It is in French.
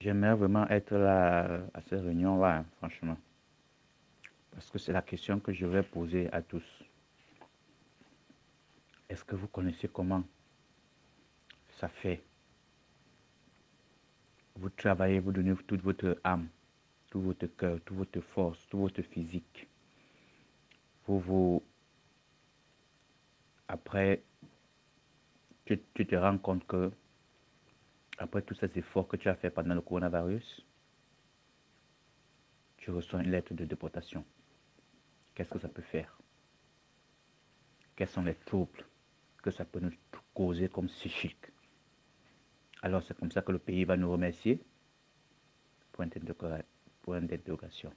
J'aimerais vraiment être là à cette réunion-là, hein, franchement. Parce que c'est la question que je vais poser à tous. Est-ce que vous connaissez comment ça fait? Vous travaillez, vous donnez toute votre âme, tout votre cœur, toute votre force, tout votre physique. Vous vous... Après, tu te rends compte que après tous ces efforts que tu as fait pendant le coronavirus, tu reçois une lettre de déportation. Qu'est-ce que ça peut faire? Quels sont les troubles que ça peut nous causer comme psychique? Alors c'est comme ça que le pays va nous remercier Point d'interrogation.